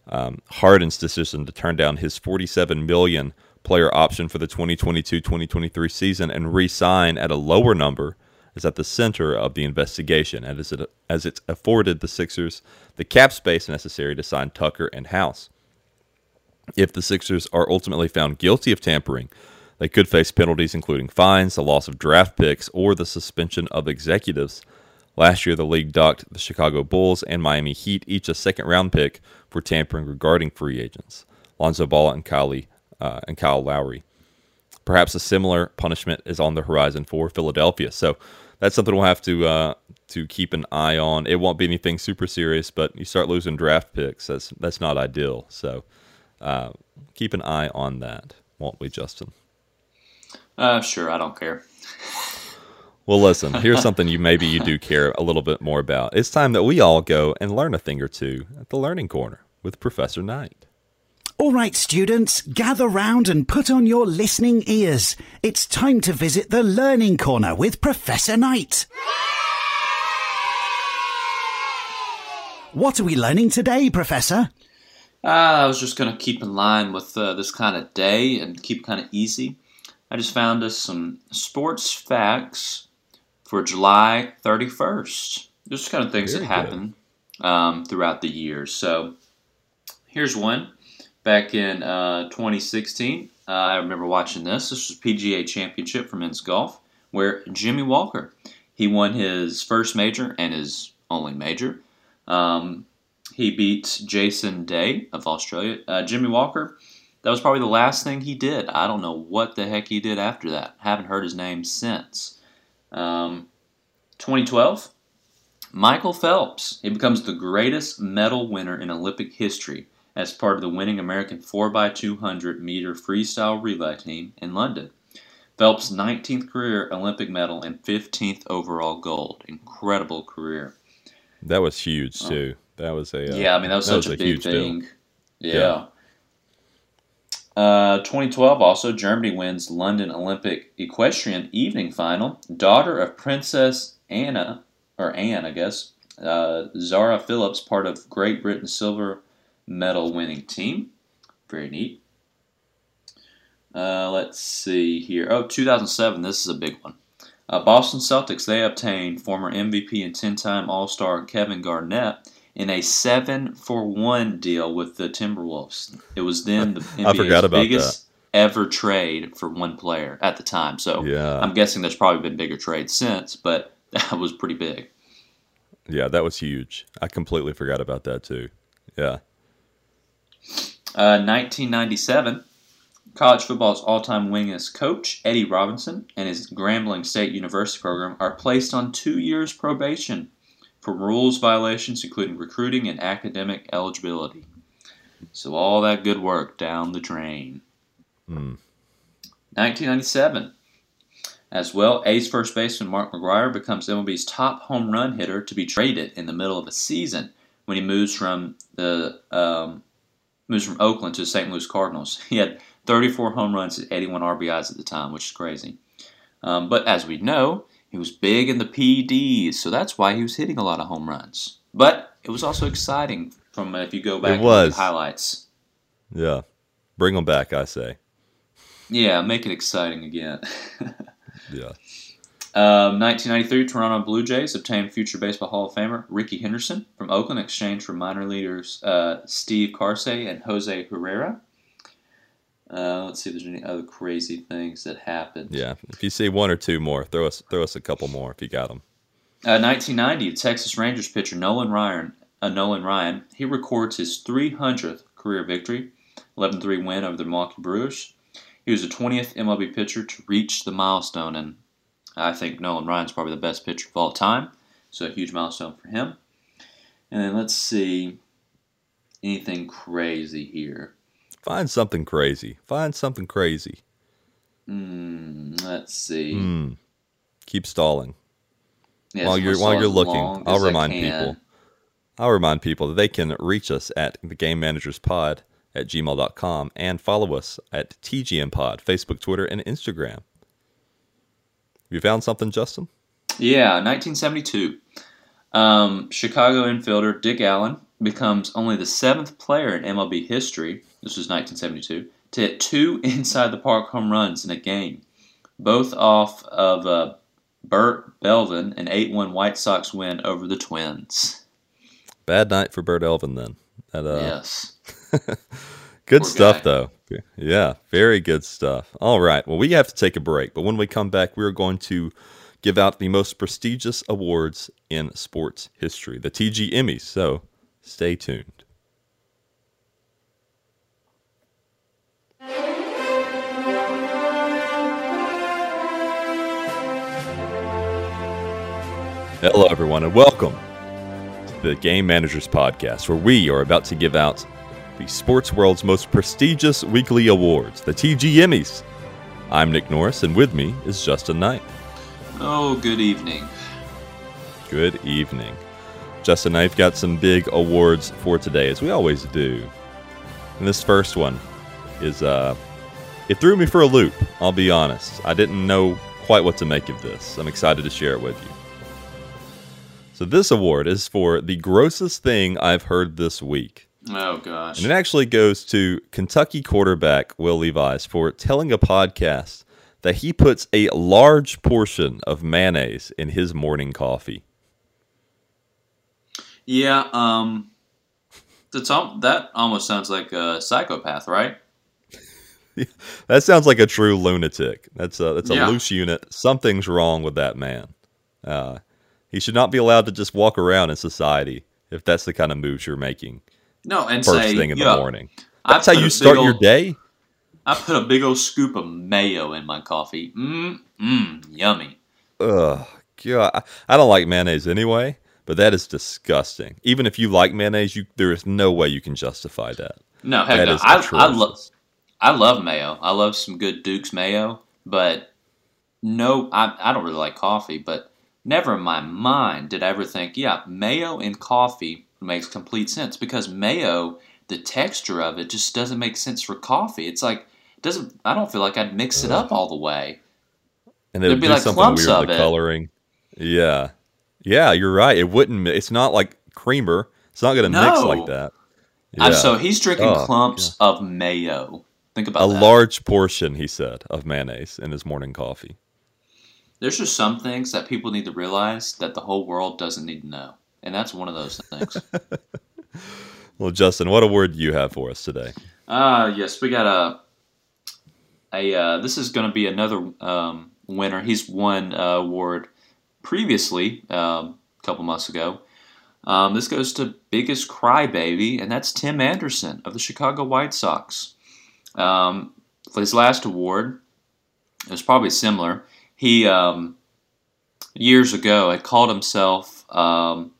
Um, Harden's decision to turn down his 47 million player option for the 2022-2023 season and re-sign at a lower number is at the center of the investigation as it as it's afforded the Sixers the cap space necessary to sign Tucker and House. If the Sixers are ultimately found guilty of tampering, they could face penalties including fines, the loss of draft picks, or the suspension of executives. Last year, the league docked the Chicago Bulls and Miami Heat each a second round pick for tampering regarding free agents, Lonzo Ball and Kyle, uh, and Kyle Lowry. Perhaps a similar punishment is on the horizon for Philadelphia. So that's something we'll have to uh, to keep an eye on. It won't be anything super serious, but you start losing draft picks. That's that's not ideal. So uh, keep an eye on that, won't we, Justin? Uh, sure, I don't care. (laughs) Well, listen, here's something you maybe you do care a little bit more about. It's time that we all go and learn a thing or two at the Learning Corner with Professor Knight. All right, students, gather round and put on your listening ears. It's time to visit the Learning Corner with Professor Knight. What are we learning today, Professor? Uh, I was just going to keep in line with uh, this kind of day and keep kind of easy. I just found us some sports facts for July 31st. Just kind of things Very that good. happen um, throughout the year. So here's one. Back in uh, 2016, uh, I remember watching this. This was PGA Championship for men's golf, where Jimmy Walker he won his first major and his only major. Um, he beat Jason Day of Australia. Uh, Jimmy Walker, that was probably the last thing he did. I don't know what the heck he did after that. Haven't heard his name since. Um, 2012, Michael Phelps. He becomes the greatest medal winner in Olympic history as part of the winning American 4x200 meter freestyle relay team in London. Phelps' 19th career Olympic medal and 15th overall gold. Incredible career. That was huge too. That was a uh, Oh. Yeah, I mean that was such a, big huge deal. thing. Yeah. Uh, 2012 also Germany wins London Olympic equestrian eventing final. Daughter of Princess Anna or Anne, I guess. Uh, Zara Phillips, part of Great Britain's silver medal winning team. Very neat. Uh, let's see here. Oh, 2007. This is a big one. Uh, Boston Celtics, they obtained former MVP and 10 time All Star Kevin Garnett in a 7 for 1 deal with the Timberwolves. It was then the (laughs) NBA's biggest ever trade for one player at the time. So Yeah. I'm guessing there's probably been bigger trades since, but (laughs) that was pretty big. Yeah, that was huge. I completely forgot about that too. Yeah. Uh, 1997, college football's all-time winningest coach Eddie Robinson and his Grambling State University program are placed on two years probation for rules violations, including recruiting and academic eligibility. So all that good work down the drain. 1997. As well, ace first baseman Mark McGwire becomes MLB's top home run hitter to be traded in the middle of a season when he moves from the um, moves from Oakland to the St. Louis Cardinals. (laughs) He had 34 home runs and 81 RBIs at the time, which is crazy. Um, but as we know, he was big in the PEDs, so that's why he was hitting a lot of home runs. But it was also exciting from uh, if you go back at was. highlights. Yeah. Bring them back, I say. Yeah, make it exciting again. (laughs) Yeah. Um, 1993, Toronto Blue Jays obtained future Baseball Hall of Famer Rickey Henderson from Oakland in exchange for minor leaguers uh, Steve Karsay and Jose Herrera. Uh, let's see if there's any other crazy things that happened. Yeah. If you see one or two more, throw us throw us a couple more if you got them. Uh, 1990, Texas Rangers pitcher Nolan Ryan, uh, Nolan Ryan, he records his 300th career victory, 11-3 win over the Milwaukee Brewers. He was the 20th MLB pitcher to reach the milestone, and I think Nolan Ryan's probably the best pitcher of all time. So a huge milestone for him. And then let's see anything crazy here. Find something crazy. Find something crazy. Mm, let's see. Hmm. Keep stalling. Yes, while you're while you're looking, I'll remind people. I'll remind people that they can reach us at the Game Managers Pod at gmail.com and follow us at TGM Pod, Facebook, Twitter, and Instagram. You found something, Justin? Yeah, 1972. Um, Chicago infielder Dick Allen becomes only the seventh player in MLB history, this was 1972, to hit two (laughs) inside the park home runs in a game, both off of uh, Burt Belvin, an 8 1 White Sox win over the Twins. Bad night for Bert Elvin then. That, uh, yes. (laughs) Good Poor stuff, guy. though. Yeah, very good stuff. All right. Well, we have to take a break, but when we come back, we're going to give out the most prestigious awards in sports history, the TG Emmys. So stay tuned. Hello, everyone, and welcome to the Game Managers Podcast, where we are about to give out the sports world's most prestigious weekly awards, the TG Emmys. I'm Nick Norris, and with me is Justin Knight. Oh, good evening. Good evening. Justin, I've got some big awards for today, as we always do. And this first one is, uh, it threw me for a loop, I'll be honest. I didn't know quite what to make of this. I'm excited to share it with you. So, this award is for the grossest thing I've heard this week. Oh, gosh. And it actually goes to Kentucky quarterback Will Levis for telling a podcast that he puts a large portion of mayonnaise in his morning coffee. Yeah, um, that's al- that almost sounds like a psychopath, right? (laughs) That sounds like a true lunatic. That's a that's a Yeah. loose unit. Something's wrong with that man. Uh, he should not be allowed to just walk around in society if that's the kind of moves you're making No, and first say, thing in yeah, the morning. That's how you start your day. I put a big old scoop of mayo in my coffee. Mmm, mmm, yummy. Ugh, God, I, don't like mayonnaise anyway, but that is disgusting. Even if you like mayonnaise, you there is no way you can justify that. No, heck That no. I, I, atrocious. lo- I love mayo. I love some good Duke's mayo, but no, I, I don't really like coffee, but never in my mind did I ever think, yeah, mayo and coffee makes complete sense because mayo, the texture of it just doesn't make sense for coffee. It's like, doesn't, I don't feel like I'd mix it up all the way. and it There'd would be like something clumps weird of the it. coloring. Yeah, yeah, you're right. It wouldn't. It's not like creamer. It's not going to mix like that. Yeah. so he's drinking Oh, clumps of mayo. Think about a that. large portion, he said, of mayonnaise in his morning coffee. There's just some things that people need to realize that the whole world doesn't need to know. And that's one of those things. (laughs) Well, Justin, what award do you have for us today? uh yes, we got a a uh, this is going to be another um, winner. He's won uh, award previously um, a couple months ago. Um, this goes to biggest crybaby, and that's Tim Anderson of the Chicago White Sox. Um, for his last award, it was probably similar. He um, years ago had called himself um,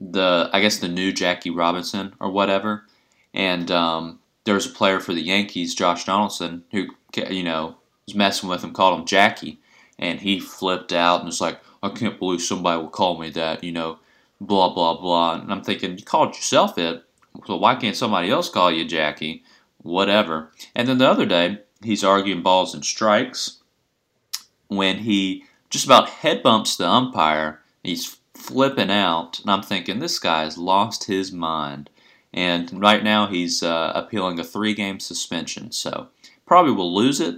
the I guess the new Jackie Robinson or whatever, and um, there was a player for the Yankees, Josh Donaldson, who you know was messing with him, called him Jackie, and he flipped out and was like, "I can't believe somebody would call me that," you know, blah blah blah. And I'm thinking, you called yourself it, so why can't somebody else call you Jackie? Whatever. And then the other day, he's arguing balls and strikes when he just about head bumps the umpire. He's flipping out, and I'm thinking this guy's lost his mind. And right now he's uh, appealing a three-game suspension, so probably will lose it.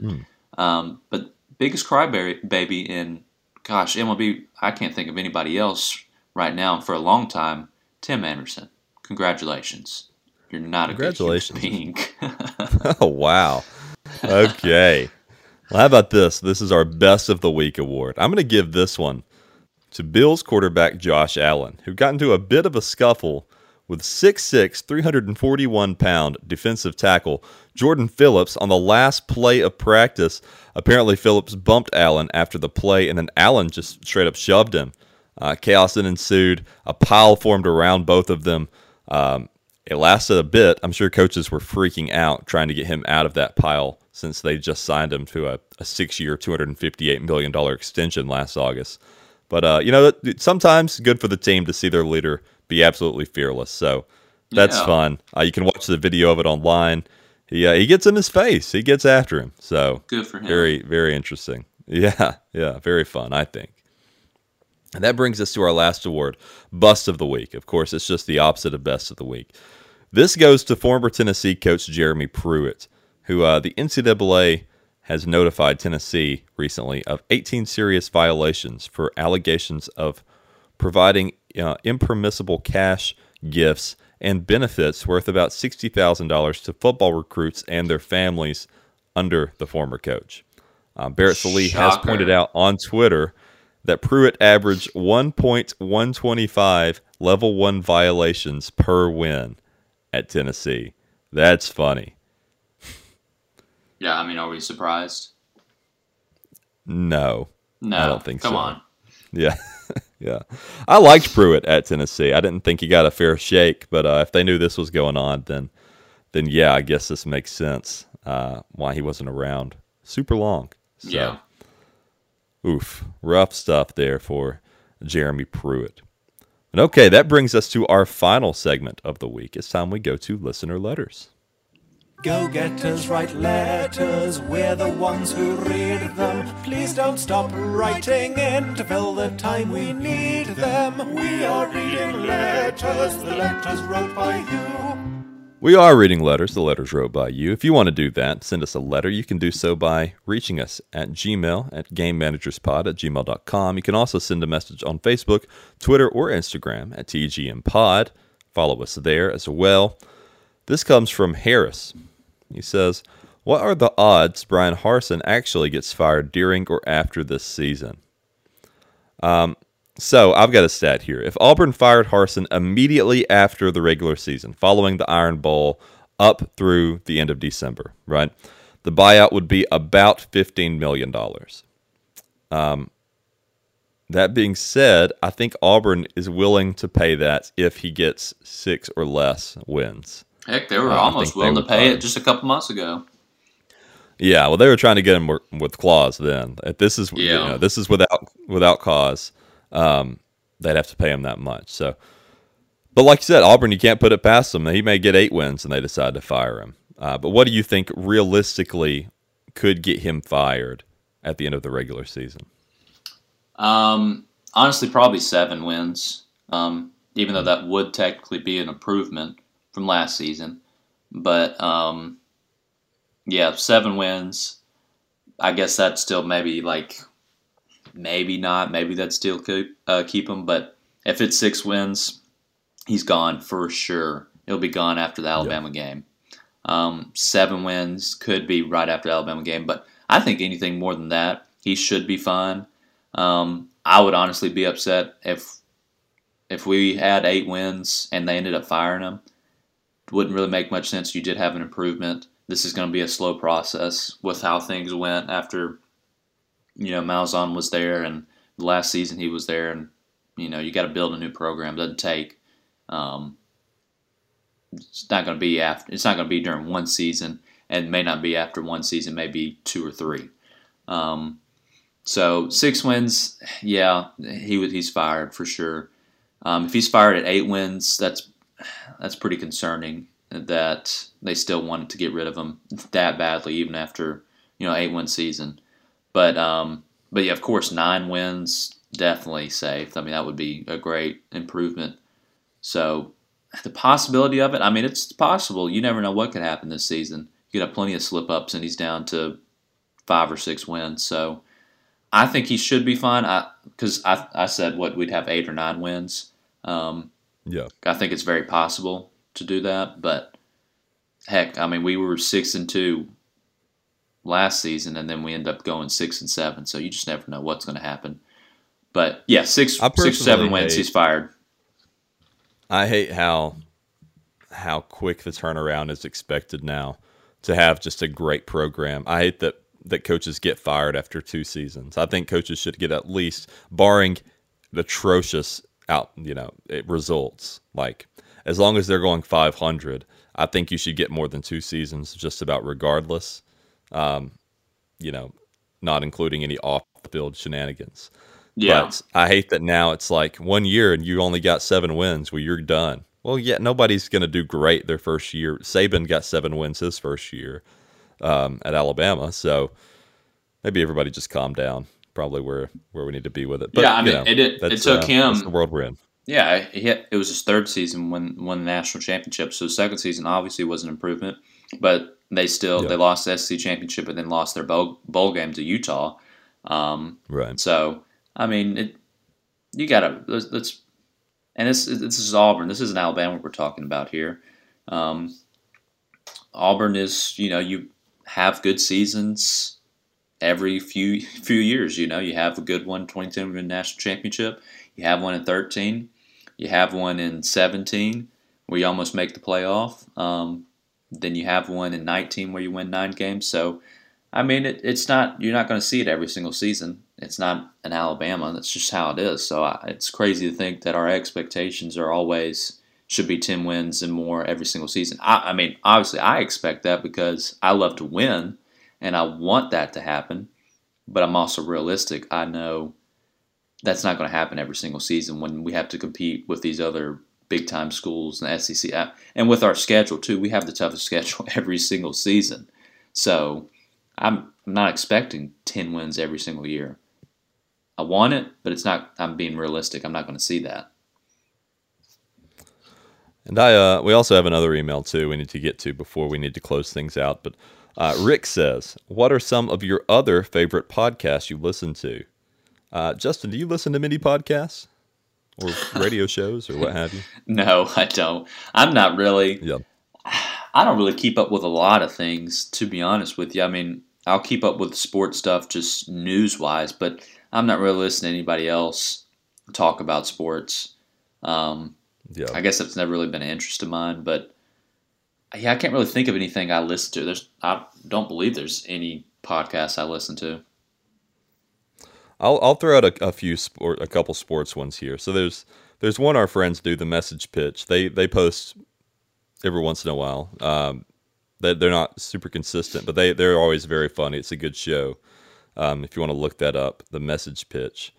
Um, but biggest crybaby in, gosh, MLB. I can't think of anybody else right now for a long time. Tim Anderson, congratulations. You're not a good Congratulations. (laughs) (laughs) Oh, wow. Okay. well, how about this? This is our Best of the Week award. I'm going to give this one to Bills quarterback Josh Allen, who got into a bit of a scuffle with 6'6, 341 pound defensive tackle Jordan Phillips on the last play of practice. Apparently, Phillips bumped Allen after the play, and then Allen just straight up shoved him. Uh, chaos then ensued. A pile formed around both of them. Um, it lasted a bit. I'm sure coaches were freaking out trying to get him out of that pile since they just signed him to a, a six year, $258 million extension last August. But, uh, you know, sometimes good for the team to see their leader be absolutely fearless. So that's Yeah. fun. Uh, you can watch the video of it online. He, uh, he gets in his face, he gets after him. So Good for him. very, very interesting. (laughs) Yeah, yeah, very fun, I think. And that brings us to our last award, Bust of the Week. Of course, it's just the opposite of Best of the Week. This goes to former Tennessee coach Jeremy Pruitt, who uh, the NCAA has notified Tennessee recently of 18 serious violations for allegations of providing uh, impermissible cash, gifts, and benefits worth about $60,000 to football recruits and their families under the former coach. Uh, Barrett Sallee has pointed out on Twitter that Pruitt averaged 1.125 level one violations per win at Tennessee. That's funny. Yeah, I mean, are we surprised? No. No, I don't think come so. on. Yeah. (laughs) yeah. I liked Pruitt at Tennessee. I didn't think he got a fair shake, but uh, if they knew this was going on, then then yeah, I guess this makes sense uh, why he wasn't around super long. So, Yeah. Oof, rough stuff there for Jeremy Pruitt. And okay, that brings us to our final segment of the week. It's time we go to listener letters. Go getters write letters, we're the ones who read them. Please don't stop writing in to fill the time we need them. We are reading letters, the letters wrote by you. We are reading letters, the letters wrote by you. If you want to do that, send us a letter. You can do so by reaching us at gmail at gamemanagerspod at gmail.com. You can also send a message on Facebook, Twitter, or Instagram at TGMPod. Follow us there as well. This comes from Harris. He says, What are the odds Bryan Harsin actually gets fired during or after this season? Um, so I've got a stat here. If Auburn fired Harson immediately after the regular season, following the Iron Bowl up through the end of December, right? The buyout would be about $15 million. Um, that being said, I think Auburn is willing to pay that if he gets six or less wins. Heck, they were I almost willing to pay it just a couple months ago. Yeah, well, they were trying to get him with clause then. If this is you know, this is without without cause. Um, they'd have to pay him that much. So, but like you said, Auburn, you can't put it past them. He may get eight wins, and they decide to fire him. Uh, but what do you think realistically could get him fired at the end of the regular season? Um, honestly, probably seven wins. Um, even though that would technically be an improvement from last season, but um, yeah, seven wins. I guess that's still maybe like maybe not. Maybe that'd still keep uh, keep him. But if it's six wins, he's gone for sure. He'll be gone after the Alabama game. Um, seven wins could be right after the Alabama game, but I think anything more than that, he should be fine. Um, I would honestly be upset if if we had eight wins and they ended up firing him. It wouldn't really make much sense. You did have an improvement. This is going to be a slow process with how things went after you know Malzahn was there and the last season he was there, and you know you got to build a new program. Doesn't take. Um, it's not going to be after. It's not going to be during one season, and may not be after one season. Maybe two or three. Um, so six wins, yeah, he would he's fired for sure. Um, if he's fired at eight wins, that's that's pretty concerning. That they still wanted to get rid of him that badly, even after you know eight win season. But um, but yeah, of course, nine wins definitely safe. I mean, that would be a great improvement. So the possibility of it, I mean, it's possible. You never know what could happen this season. You could have plenty of slip ups, and he's down to five or six wins. So I think he should be fine. I because I, I said what we'd have eight or nine wins. Um, Yeah. I think it's very possible to do that, but heck, I mean, we were six and two last season, and then we end up going six and seven. So you just never know what's going to happen. But yeah, six, six, seven wins. hate- He's fired. I hate how how quick the turnaround is expected now to have just a great program. I hate that that coaches get fired after two seasons. I think coaches should get at least, barring atrocious out, you know, it results. Like as long as they're going 500, I think you should get more than two seasons, just about regardless. Um, you know, not including any off the field shenanigans. Yeah. But I hate that now it's like one year and you only got seven wins. Well, you're done. Well, yeah, nobody's going to do great their first year. Saban got seven wins his first year um, at Alabama, so maybe everybody just calm down. Probably where where we need to be with it. But, Yeah, I you mean, know, it- it- it took uh, him- the world we're in. Yeah, he hit, it was his third season when won the national championship. So the second season obviously was an improvement, but they still Yeah. they lost the SEC championship and then lost their bowl, bowl game to Utah. Um, Right. so I mean, it, you gotta let's, let's and this this is Auburn. This isn't Alabama we're talking about here. Um, Auburn is you know you have good seasons every few few years. You know you have a good one, 2010 win national championship. You have one in 13. You have one in 17 where you almost make the playoff. Um, then you have one in 19 where you win nine games. So, I mean, it, it's not you're not going to see it every single season. It's not an Alabama. That's just how it is. So I, it's crazy to think that our expectations are always should be 10 wins and more every single season. I, I mean, obviously, I expect that because I love to win and I want that to happen. But I'm also realistic. I know that's not going to happen every single season when we have to compete with these other big time schools and the SEC. And with our schedule, too, we have the toughest (laughs) schedule every single season. So I'm not expecting 10 wins every single year. I want it, but it's not, I'm being realistic. I'm not going to see that. And I, uh, we also have another email too. We need to get to before we need to close things out. But uh, Rick says, "What are some of your other favorite podcasts you listen to?" Uh, Justin, do you listen to many podcasts or (laughs) radio shows or what have you? No, I don't. I'm not really. Yeah, (sighs) I don't really keep up with a lot of things, to be honest with you. I mean, I'll keep up with sports stuff just news wise, but I'm not really listening to anybody else talk about sports. Um, yeah. I guess that's never really been an interest of mine, but yeah, I can't really think of anything I listen to. There's, I don't believe there's any podcasts I listen to. I'll I'll throw out a, a few sport, a couple sports ones here. So there's there's one our friends do the message pitch. They they post every once in a while. Um, they they're not super consistent, but they they're always very funny. It's a good show. Um, if you want to look that up, the message pitch.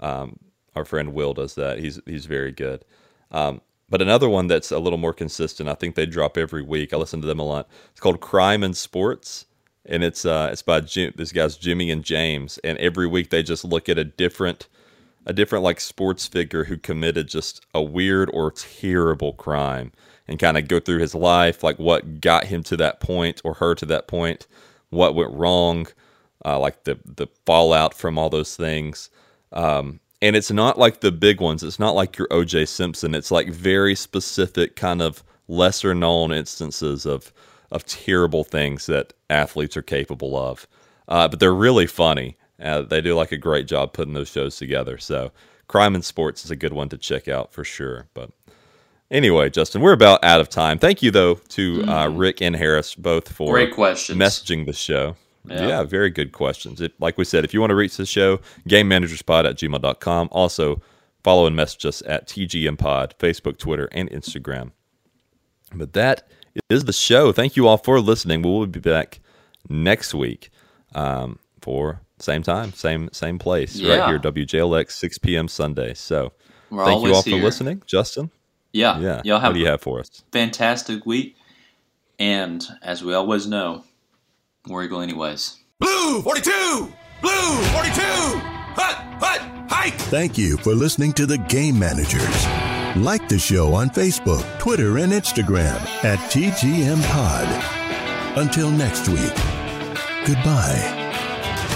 Um, our friend Will does that. He's he's very good. Um, but another one that's a little more consistent. I think they drop every week. I listen to them a lot. It's called Crime and Sports and it's uh it's by Jim, this guy's Jimmy and James, and every week they just look at a different a different like sports figure who committed just a weird or terrible crime and kind of go through his life, like what got him to that point or her to that point, what went wrong, uh, like the the fallout from all those things. Um, and it's not like the big ones. It's not like your O.J. Simpson. It's like very specific, kind of lesser known instances of of terrible things that athletes are capable of. Uh, but they're really funny. Uh, they do like a great job putting those shows together. So, Crime and Sports is a good one to check out for sure. But anyway, Justin, we're about out of time. Thank you though to uh, Rick and Harris both for Great questions. messaging the show. Yeah. Yeah, very good questions. It, like we said, if you want to reach the show, gamemanagerspod at gmail.com. Also, follow and message us at TGMPod, Facebook, Twitter, and Instagram. But that is the show. Thank you all for listening. We will be back next week um, for same time, same same place, Yeah. right here, WJLX, 6 p.m. Sunday. So We're thank you all here. for listening. Justin, Yeah. yeah, Y'all have what do you have for us? fantastic week. And as we always know, War Eagle anyways. Blue 42! Blue 42! Hut! Hut! Hike! Thank you for listening to the Game Managers. Like the show on Facebook, Twitter, and Instagram at TGM Pod. Until next week, goodbye,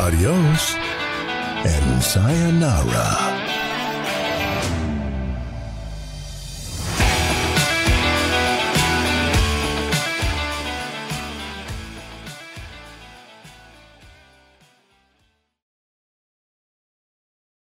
adios, and sayonara.